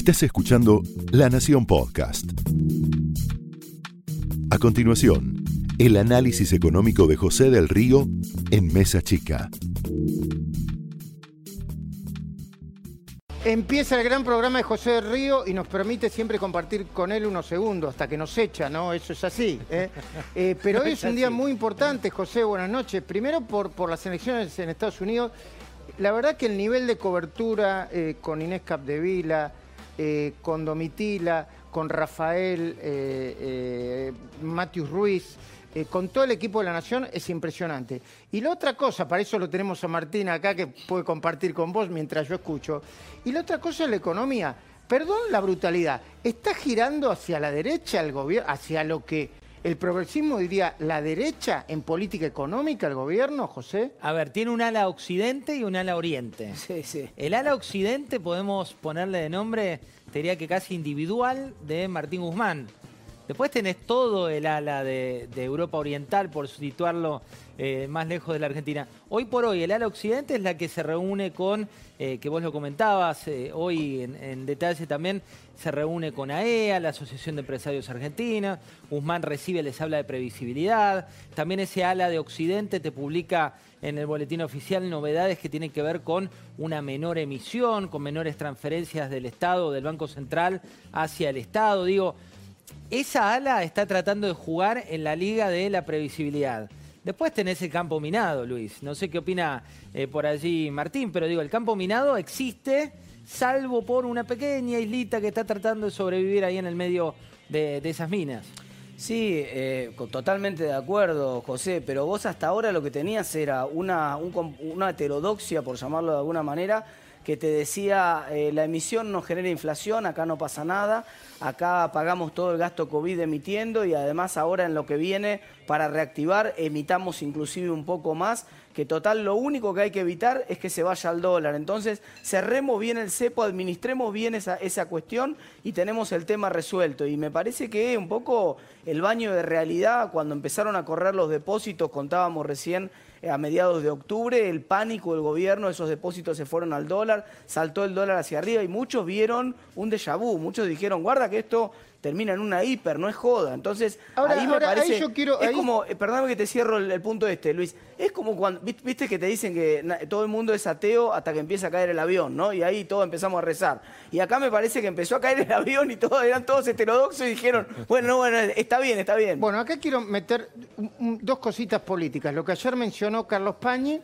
Estás escuchando La Nación Podcast. A continuación, el análisis económico de José del Río en Mesa Chica. Empieza el gran programa de José del Río y nos permite siempre compartir con él unos segundos hasta que nos echa, ¿no? Eso es así. ¿eh? Eh, pero hoy es un día muy importante, José, buenas noches. Primero por, por las elecciones en Estados Unidos. La verdad que el nivel de cobertura eh, con Inés Capdevila, con Domitila, con Rafael, Matius Ruiz, eh, con todo el equipo de la Nación es impresionante. Y la otra cosa, para eso lo tenemos a Martín acá que puede compartir con vos mientras yo escucho, y la otra cosa es la economía. Perdón la brutalidad, está girando hacia la derecha el gobierno, hacia lo que el progresismo diría la derecha en política económica, el gobierno, José. A ver, tiene un ala occidente y un ala oriente. Sí, sí. El ala occidente podemos ponerle de nombre, te que casi individual, de Martín Guzmán Después tenés todo el ala de, Europa Oriental, por situarlo eh, más lejos de la Argentina. Hoy por hoy, el ala occidente es la que se reúne con, eh, que vos lo comentabas, eh, hoy en, detalle también, se reúne con AEA, la Asociación de Empresarios Argentinos. Guzmán recibe, les habla de previsibilidad. También ese ala de occidente te publica en el boletín oficial novedades que tienen que ver con una menor emisión, con menores transferencias del Estado, del Banco Central hacia el Estado. Digo, esa ala está tratando de jugar en la liga de la previsibilidad. Después tenés el campo minado, Luis. No sé qué opina eh, por allí Martín, pero digo, el campo minado existe, salvo por una pequeña islita que está tratando de sobrevivir ahí en el medio de, esas minas. Sí, eh, totalmente de acuerdo, José, pero vos hasta ahora lo que tenías era una, una heterodoxia, por llamarlo de alguna manera, que te decía eh, la emisión no genera inflación, acá no pasa nada, acá pagamos todo el gasto COVID emitiendo y además ahora en lo que viene para reactivar emitamos inclusive un poco más, que total lo único que hay que evitar es que se vaya al dólar. Entonces cerremos bien el cepo, administremos bien esa, esa cuestión y tenemos el tema resuelto. Y me parece que un poco el baño de realidad, cuando empezaron a correr los depósitos, contábamos recién a mediados de octubre, el pánico del gobierno, esos depósitos se fueron al dólar, saltó el dólar hacia arriba y muchos vieron un déjà vu, muchos dijeron, guarda que esto termina en una hiper, no es joda. Entonces, ahí me parece. yo quiero, es como, eh, perdóname que te cierro el, punto este, Luis. Es como cuando, viste que te dicen que todo el mundo es ateo hasta que empieza a caer el avión, ¿no? Y ahí todos empezamos a rezar. Y acá me parece que empezó a caer el avión y todos eran todos heterodoxos y dijeron, bueno, no, bueno, está bien, está bien. Bueno, acá quiero meter dos cositas políticas. Lo que ayer mencionó Carlos Pañi.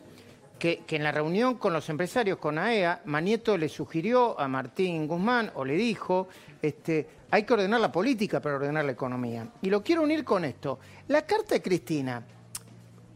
Que, en la reunión con los empresarios, con AEA, Manieto le sugirió a Martín Guzmán, o le dijo, este, hay que ordenar la política para ordenar la economía. Y lo quiero unir con esto. La carta de Cristina,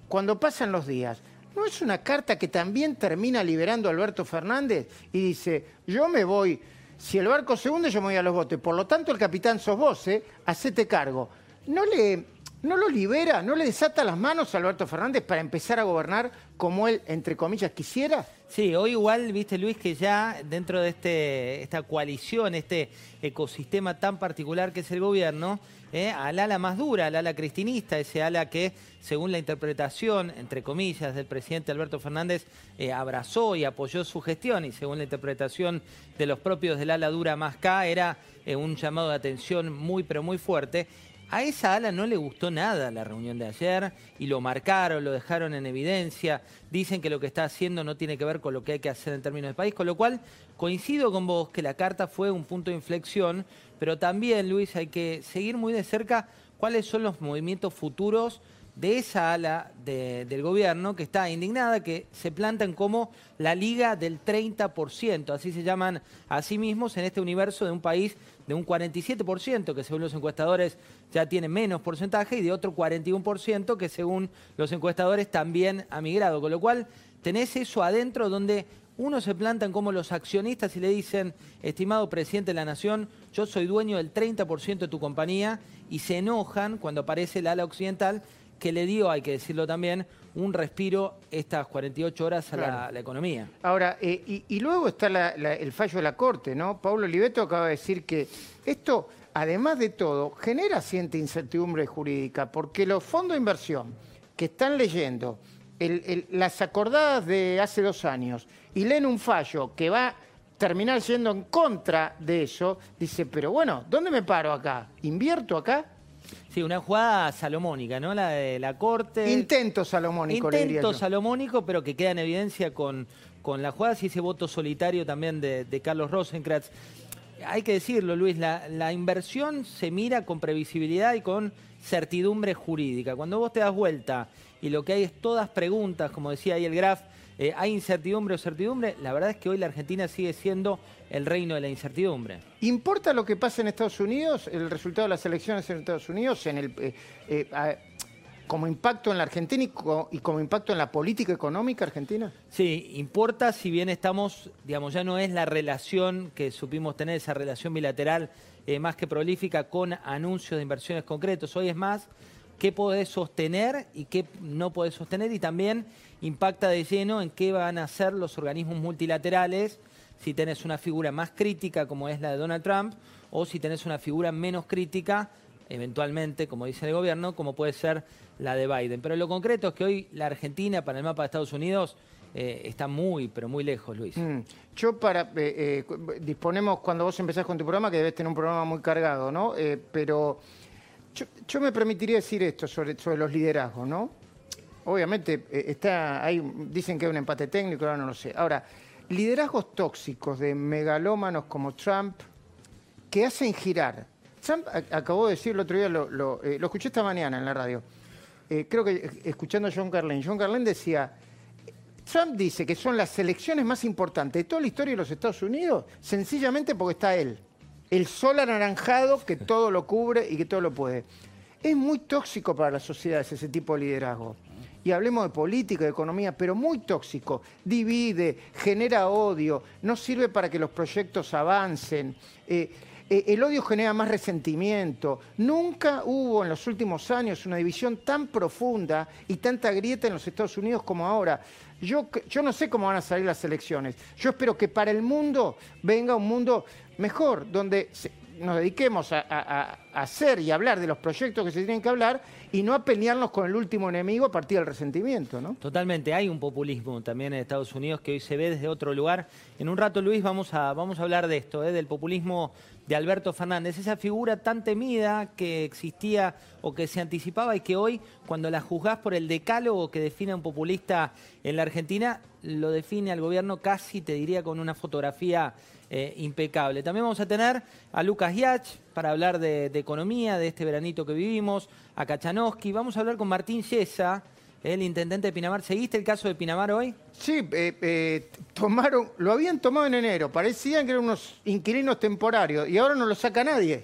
cuando pasan los días, ¿no es una carta que también termina liberando a Alberto Fernández y dice, yo me voy, si el barco se hunde, yo me voy a los botes, por lo tanto el capitán sos vos, ¿eh? hacete cargo. ¿No le, ¿No lo libera, no le desata las manos a Alberto Fernández para empezar a gobernar como él, entre comillas, quisiera? Sí, hoy igual, viste Luis, que ya dentro de este, esta coalición, este ecosistema tan particular que es el gobierno, eh, al ala más dura, al ala cristinista, ese ala que, según la interpretación, entre comillas, del presidente Alberto Fernández, eh, abrazó y apoyó su gestión, y según la interpretación de los propios del ala dura más K, era eh, un llamado de atención muy, pero muy fuerte. A esa ala no le gustó nada la reunión de ayer y lo marcaron, lo dejaron en evidencia. Dicen que lo que está haciendo no tiene que ver con lo que hay que hacer en términos de país, con lo cual coincido con vos que la carta fue un punto de inflexión, pero también, Luis, hay que seguir muy de cerca cuáles son los movimientos futuros de esa ala del gobierno que está indignada, que se plantan como la liga del 30%, así se llaman a sí mismos en este universo de un país de un 47%, que según los encuestadores ya tiene menos porcentaje, y de otro 41% que según los encuestadores también ha migrado. Con lo cual tenés eso adentro donde uno se plantan como los accionistas y le dicen, estimado presidente de la Nación, yo soy dueño del 30% de tu compañía, y se enojan cuando aparece el ala occidental que le dio, hay que decirlo también, un respiro estas 48 horas a la, economía. Ahora, eh, y, luego está el fallo de la Corte, ¿no? Pablo Oliveto acaba de decir que esto, además de todo, genera cierta incertidumbre jurídica, porque los fondos de inversión que están leyendo las acordadas de hace dos años y leen un fallo que va terminar yendo en contra de eso, dice, pero bueno, ¿dónde me paro acá? ¿Invierto acá? Sí, una jugada salomónica, ¿no? La de la corte. Intento salomónico, le diría Intento yo. salomónico, pero que queda en evidencia con, con la jugada y ese voto solitario también de, de Carlos Rosenkrantz. Hay que decirlo, Luis, la, inversión se mira con previsibilidad y con certidumbre jurídica. Cuando vos te das vuelta y lo que hay es todas preguntas, como decía ahí el Graf, eh, ¿hay incertidumbre o certidumbre? La verdad es que hoy la Argentina sigue siendo el reino de la incertidumbre. ¿Importa lo que pasa en Estados Unidos, el resultado de las elecciones en Estados Unidos, en el, eh, eh, como impacto en la Argentina y, co- y como impacto en la política económica argentina? Sí, importa si bien estamos, digamos, ya no es la relación que supimos tener, esa relación bilateral eh, más que prolífica con anuncios de inversiones concretos. Hoy es más qué podés sostener y qué no podés sostener y también impacta de lleno en qué van a hacer los organismos multilaterales si tenés una figura más crítica como es la de Donald Trump o si tenés una figura menos crítica eventualmente, como dice el gobierno, como puede ser la de Biden. Pero lo concreto es que hoy la Argentina, para el mapa de Estados Unidos, eh, está muy, pero muy lejos, Luis. Mm. Yo para, eh, eh, disponemos cuando vos empezás con tu programa, que debes tener un programa muy cargado, ¿no? Pero yo, me permitiría decir esto sobre, los liderazgos, ¿no? Obviamente está, dicen que hay un empate técnico, ahora no lo sé. Ahora, liderazgos tóxicos de megalómanos como Trump que hacen girar. Trump acabó de decir el otro día, lo, eh, escuché esta mañana en la radio, eh, creo que eh, escuchando a John Carlin. John Carlin decía, Trump dice que son las elecciones más importantes de toda la historia de los Estados Unidos, sencillamente porque está él. El sol anaranjado que todo lo cubre y que todo lo puede. Es muy tóxico para las sociedades ese tipo de liderazgo. Y hablemos de política, de economía, pero muy tóxico. Divide, genera odio, no sirve para que los proyectos avancen. El odio genera más resentimiento. Nunca hubo en los últimos años una división tan profunda y tanta grieta en los Estados Unidos como ahora. Yo, yo no sé cómo van a salir las elecciones. Yo espero que para el mundo venga un mundo mejor, donde nos dediquemos a- a hacer y hablar de los proyectos que se tienen que hablar y no a pelearnos con el último enemigo a partir del resentimiento, ¿no? Totalmente, hay un populismo también en Estados Unidos que hoy se ve desde otro lugar. En un rato, Luis, vamos a, vamos a hablar de esto, ¿eh? del populismo de Alberto Fernández, esa figura tan temida que existía o que se anticipaba y que hoy, cuando la juzgás por el decálogo que define un populista en la Argentina, lo define al gobierno casi, te diría, con una fotografía eh, impecable. También vamos a tener a Lucas Yach para hablar de, de economía, de este veranito que vivimos, a Kachanowski. Vamos a hablar con Martín Yesa, el intendente de Pinamar. ¿Seguiste el caso de Pinamar hoy? Sí, eh, eh, tomaron, lo habían tomado en enero, parecían que eran unos inquilinos temporarios y ahora no lo saca nadie.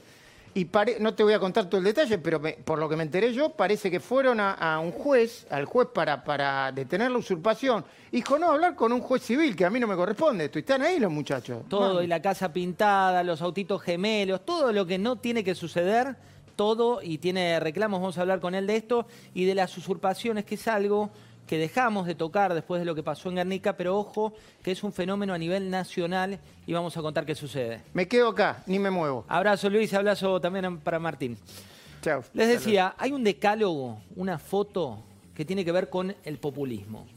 Y pare- no te voy a contar todo el detalle, pero me- por lo que me enteré yo, parece que fueron a, a un juez, al juez para, para detener la usurpación. Dijo, no, hablar con un juez civil, que a mí no me corresponde. Están ahí los muchachos. Todo, Man. y la casa pintada, los autitos gemelos, todo lo que no tiene que suceder, todo, y tiene reclamos, vamos a hablar con él de esto, y de las usurpaciones, que es algo que dejamos de tocar después de lo que pasó en Guernica, pero ojo, que es un fenómeno a nivel nacional, y vamos a contar qué sucede. Me quedo acá, ni me muevo. Abrazo Luis, abrazo también para Martín. Chao. Les decía, hay un decálogo, una foto que tiene que ver con el populismo.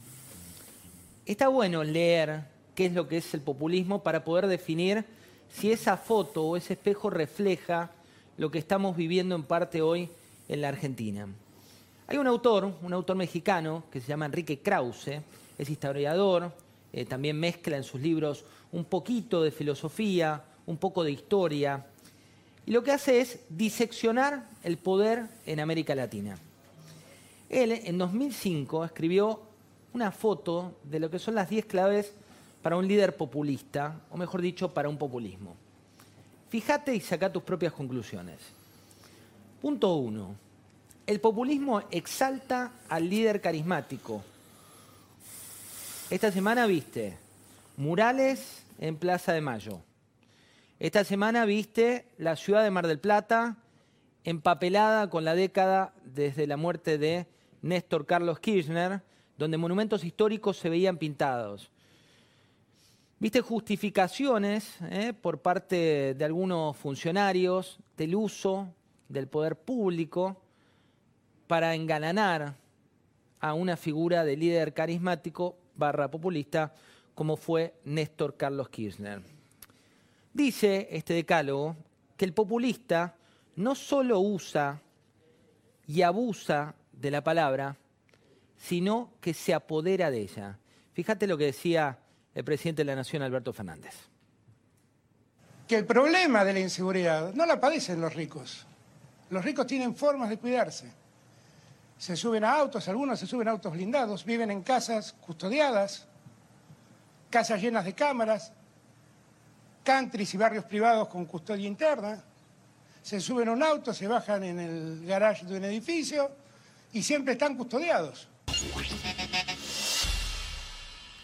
Está bueno leer qué es lo que es el populismo para poder definir si esa foto o ese espejo refleja lo que estamos viviendo en parte hoy en la Argentina. Hay un autor, un autor mexicano que se llama Enrique Krause, es historiador, eh, también mezcla en sus libros un poquito de filosofía, un poco de historia, y lo que hace es diseccionar el poder en América Latina. Él en 2005 escribió una foto de lo que son las 10 claves para un líder populista, o mejor dicho, para un populismo. Fíjate y saca tus propias conclusiones. Punto 1. El populismo exalta al líder carismático. Esta semana viste murales en Plaza de Mayo. Esta semana viste la ciudad de Mar del Plata empapelada con la década desde la muerte de Néstor Carlos Kirchner, donde monumentos históricos se veían pintados. Viste justificaciones eh, por parte de algunos funcionarios del uso del poder público para engalanar a una figura de líder carismático barra populista como fue Néstor Carlos Kirchner. Dice este decálogo que el populista no solo usa y abusa de la palabra, sino que se apodera de ella. Fíjate lo que decía el presidente de la Nación, Alberto Fernández. Que el problema de la inseguridad no la padecen los ricos. Los ricos tienen formas de cuidarse. Se suben a autos, algunos se suben a autos blindados, viven en casas custodiadas, casas llenas de cámaras, countries y barrios privados con custodia interna. Se suben a un auto, se bajan en el garage de un edificio y siempre están custodiados.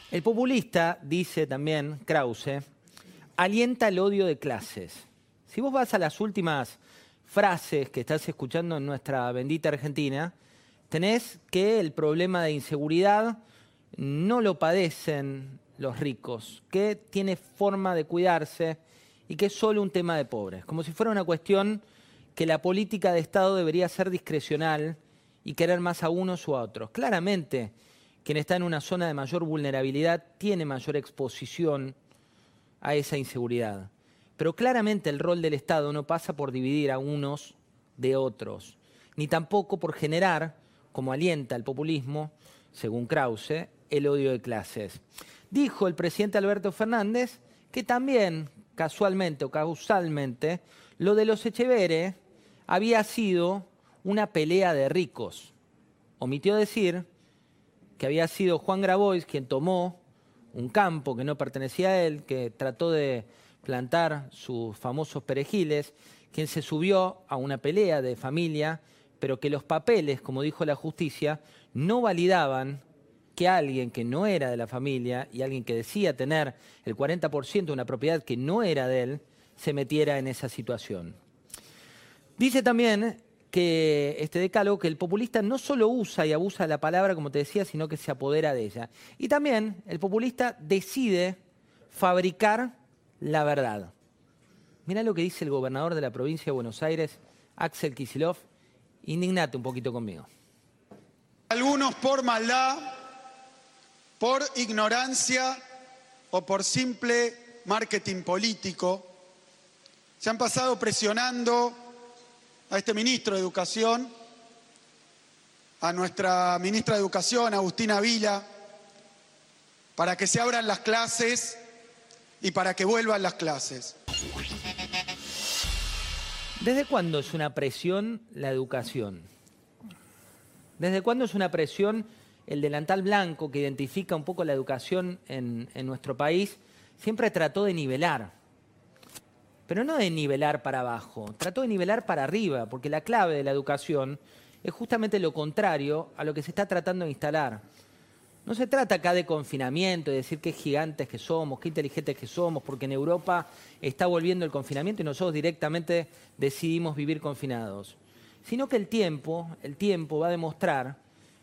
El populista, dice también Krause, alienta el odio de clases. Si vos vas a las últimas frases que estás escuchando en nuestra bendita Argentina, tenés que el problema de inseguridad no lo padecen los ricos, que tiene forma de cuidarse y que es solo un tema de pobres, como si fuera una cuestión que la política de Estado debería ser discrecional y querer más a unos o a otros. Claramente, quien está en una zona de mayor vulnerabilidad tiene mayor exposición a esa inseguridad. Pero claramente el rol del Estado no pasa por dividir a unos de otros, ni tampoco por generar, como alienta el populismo, según Krause, el odio de clases. Dijo el presidente Alberto Fernández que también, casualmente o causalmente, lo de los Echeveres había sido una pelea de ricos. Omitió decir que había sido Juan Grabois quien tomó un campo que no pertenecía a él, que trató de plantar sus famosos perejiles, quien se subió a una pelea de familia, pero que los papeles, como dijo la justicia, no validaban que alguien que no era de la familia y alguien que decía tener el 40% de una propiedad que no era de él, se metiera en esa situación. Dice también que este decálogo que el populista no solo usa y abusa de la palabra, como te decía, sino que se apodera de ella. Y también el populista decide fabricar la verdad. Mira lo que dice el gobernador de la provincia de Buenos Aires, Axel Kisilov. Indignate un poquito conmigo. Algunos por maldad por ignorancia o por simple marketing político, se han pasado presionando a este ministro de Educación, a nuestra ministra de Educación, Agustina Vila, para que se abran las clases y para que vuelvan las clases. ¿Desde cuándo es una presión la educación? ¿Desde cuándo es una presión el delantal blanco que identifica un poco la educación en, nuestro país, siempre trató de nivelar. Pero no de nivelar para abajo, trató de nivelar para arriba, porque la clave de la educación es justamente lo contrario a lo que se está tratando de instalar. No se trata acá de confinamiento, de decir qué gigantes que somos, qué inteligentes que somos, porque en Europa está volviendo el confinamiento y nosotros directamente decidimos vivir confinados. Sino que el tiempo, el tiempo va a demostrar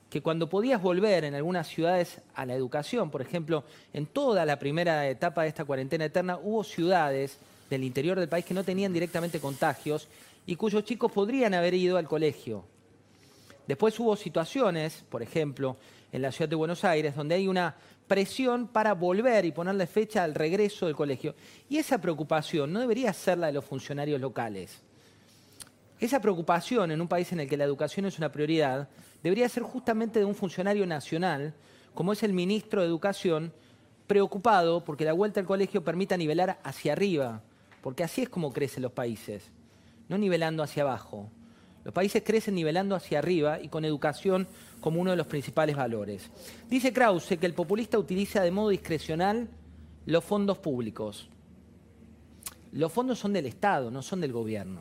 que cuando podías volver en algunas ciudades a la educación, por ejemplo, en toda la primera etapa de esta cuarentena eterna, hubo ciudades del interior del país que no tenían directamente contagios y cuyos chicos podrían haber ido al colegio. Después hubo situaciones, por ejemplo, en la ciudad de Buenos Aires, donde hay una presión para volver y ponerle fecha al regreso del colegio. Y esa preocupación no debería ser la de los funcionarios locales. Esa preocupación en un país en el que la educación es una prioridad debería ser justamente de un funcionario nacional, como es el ministro de Educación, preocupado porque la vuelta al colegio permita nivelar hacia arriba, porque así es como crecen los países, no nivelando hacia abajo. Los países crecen nivelando hacia arriba y con educación como uno de los principales valores. Dice Krause que el populista utiliza de modo discrecional los fondos públicos. Los fondos son del Estado, no son del gobierno.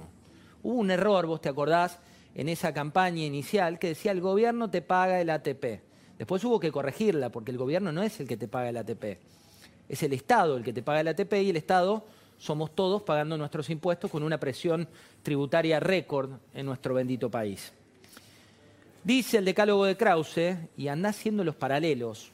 Hubo un error, vos te acordás, en esa campaña inicial que decía el gobierno te paga el ATP. Después hubo que corregirla porque el gobierno no es el que te paga el ATP. Es el Estado el que te paga el ATP y el Estado somos todos pagando nuestros impuestos con una presión tributaria récord en nuestro bendito país. Dice el decálogo de Krause, y anda haciendo los paralelos,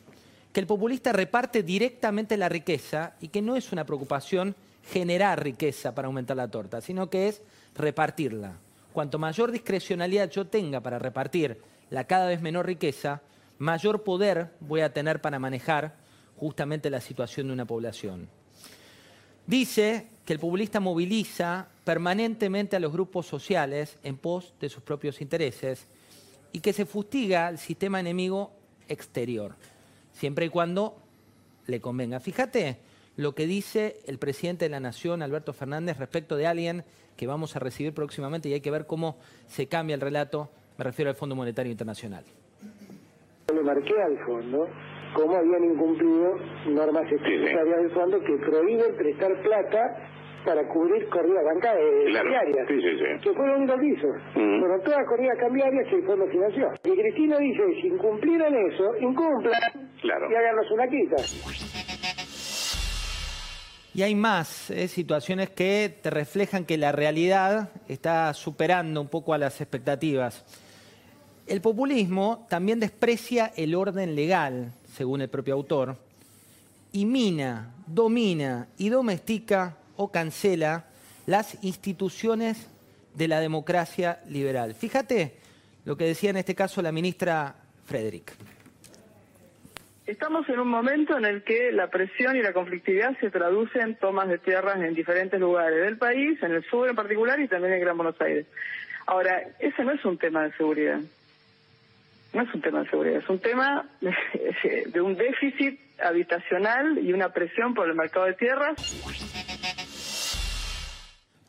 que el populista reparte directamente la riqueza y que no es una preocupación generar riqueza para aumentar la torta, sino que es repartirla cuanto mayor discrecionalidad yo tenga para repartir la cada vez menor riqueza, mayor poder voy a tener para manejar justamente la situación de una población. Dice que el populista moviliza permanentemente a los grupos sociales en pos de sus propios intereses y que se fustiga al sistema enemigo exterior, siempre y cuando le convenga. Fíjate lo que dice el presidente de la Nación, Alberto Fernández, respecto de alguien que vamos a recibir próximamente y hay que ver cómo se cambia el relato, me refiero al Fondo Monetario Internacional. Le marqué al fondo cómo habían incumplido normas estatutarias del fondo que prohíben prestar plata para cubrir corridas bancarias cambiarias. Sí, sí, sí. Que fue lo único que hizo. Mm. Fueron todas corridas cambiarias que el fondo financió. Y Cristina dice, si incumplieron eso, incumplan Claro. y háganos una quita. Y hay más eh, situaciones que te reflejan que la realidad está superando un poco a las expectativas. El populismo también desprecia el orden legal, según el propio autor, y mina, domina y domestica o cancela las instituciones de la democracia liberal. Fíjate lo que decía en este caso la ministra Frederick. Estamos en un momento en el que la presión y la conflictividad se traducen en tomas de tierras en diferentes lugares del país, en el sur en particular y también en Gran Buenos Aires. Ahora, ese no es un tema de seguridad. No es un tema de seguridad, es un tema de, un déficit habitacional y una presión por el mercado de tierras.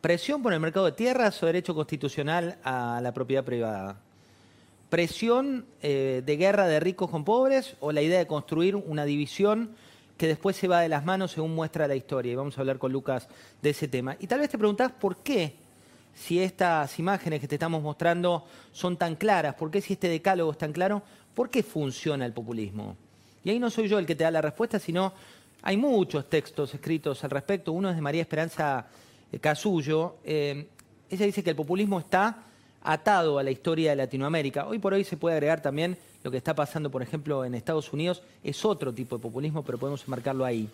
Presión por el mercado de tierras o derecho constitucional a la propiedad privada. Presión eh, de guerra de ricos con pobres o la idea de construir una división que después se va de las manos según muestra la historia. Y vamos a hablar con Lucas de ese tema. Y tal vez te preguntás por qué, si estas imágenes que te estamos mostrando son tan claras, por qué si este decálogo es tan claro, por qué funciona el populismo. Y ahí no soy yo el que te da la respuesta, sino hay muchos textos escritos al respecto. Uno es de María Esperanza eh, Casullo. Eh, ella dice que el populismo está atado a la historia de Latinoamérica. Hoy por hoy se puede agregar también lo que está pasando, por ejemplo, en Estados Unidos. Es otro tipo de populismo, pero podemos enmarcarlo ahí.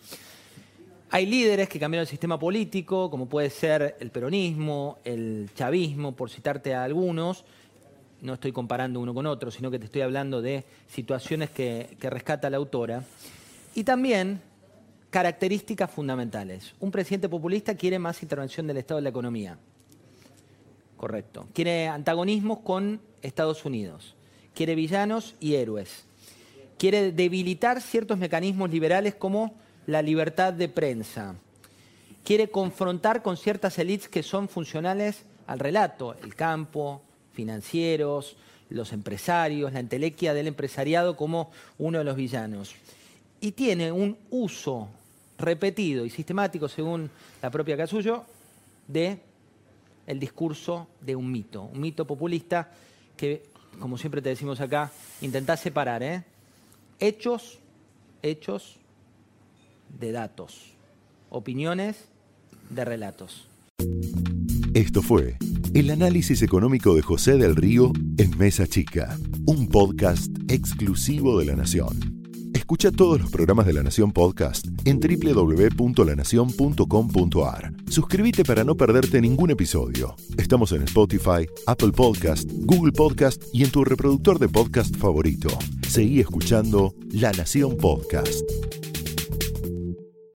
Hay líderes que cambiaron el sistema político, como puede ser el peronismo, el chavismo, por citarte a algunos. No estoy comparando uno con otro, sino que te estoy hablando de situaciones que, que rescata la autora. Y también características fundamentales. Un presidente populista quiere más intervención del Estado en la economía. Correcto. Quiere antagonismos con Estados Unidos. Quiere villanos y héroes. Quiere debilitar ciertos mecanismos liberales como la libertad de prensa. Quiere confrontar con ciertas élites que son funcionales al relato, el campo, financieros, los empresarios, la entelequia del empresariado como uno de los villanos. Y tiene un uso repetido y sistemático, según la propia Casullo, de el discurso de un mito, un mito populista que, como siempre te decimos acá, intenta separar ¿eh? hechos, hechos de datos, opiniones de relatos. Esto fue el análisis económico de José del Río en Mesa Chica, un podcast exclusivo de La Nación. Escucha todos los programas de La Nación Podcast en www.lanacion.com.ar. Suscríbete para no perderte ningún episodio. Estamos en Spotify, Apple Podcast, Google Podcast y en tu reproductor de podcast favorito. Seguí escuchando La Nación Podcast.